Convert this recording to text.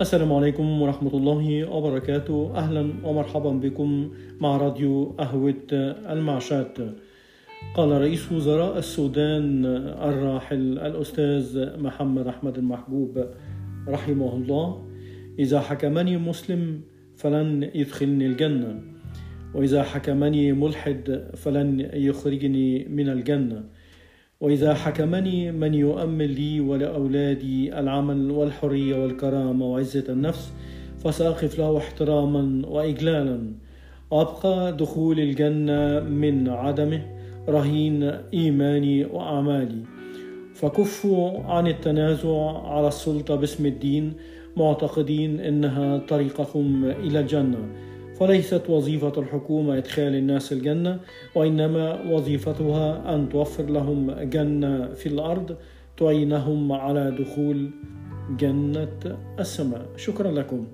السلام عليكم ورحمة الله وبركاته. أهلا ومرحبا بكم مع راديو قهوة المعشات. قال رئيس وزراء السودان الراحل الأستاذ محمد أحمد المحبوب رحمه الله إذا حكمني مسلم فلن يدخلني الجنة وإذا حكمني ملحد فلن يخرجني من الجنة. وإذا حكمني من يؤمن لي ولأولادي العمل والحرية والكرامة وعزة النفس فسأقف له احتراما وإجلالا. وأبقى دخول الجنة من عدمه رهين إيماني وأعمالي. فكفوا عن التنازع على السلطة باسم الدين معتقدين إنها طريقكم إلى الجنة. فليست وظيفة الحكومة إدخال الناس الجنة وإنما وظيفتها أن توفر لهم جنة في الأرض تعينهم على دخول جنة السماء. شكرا لكم.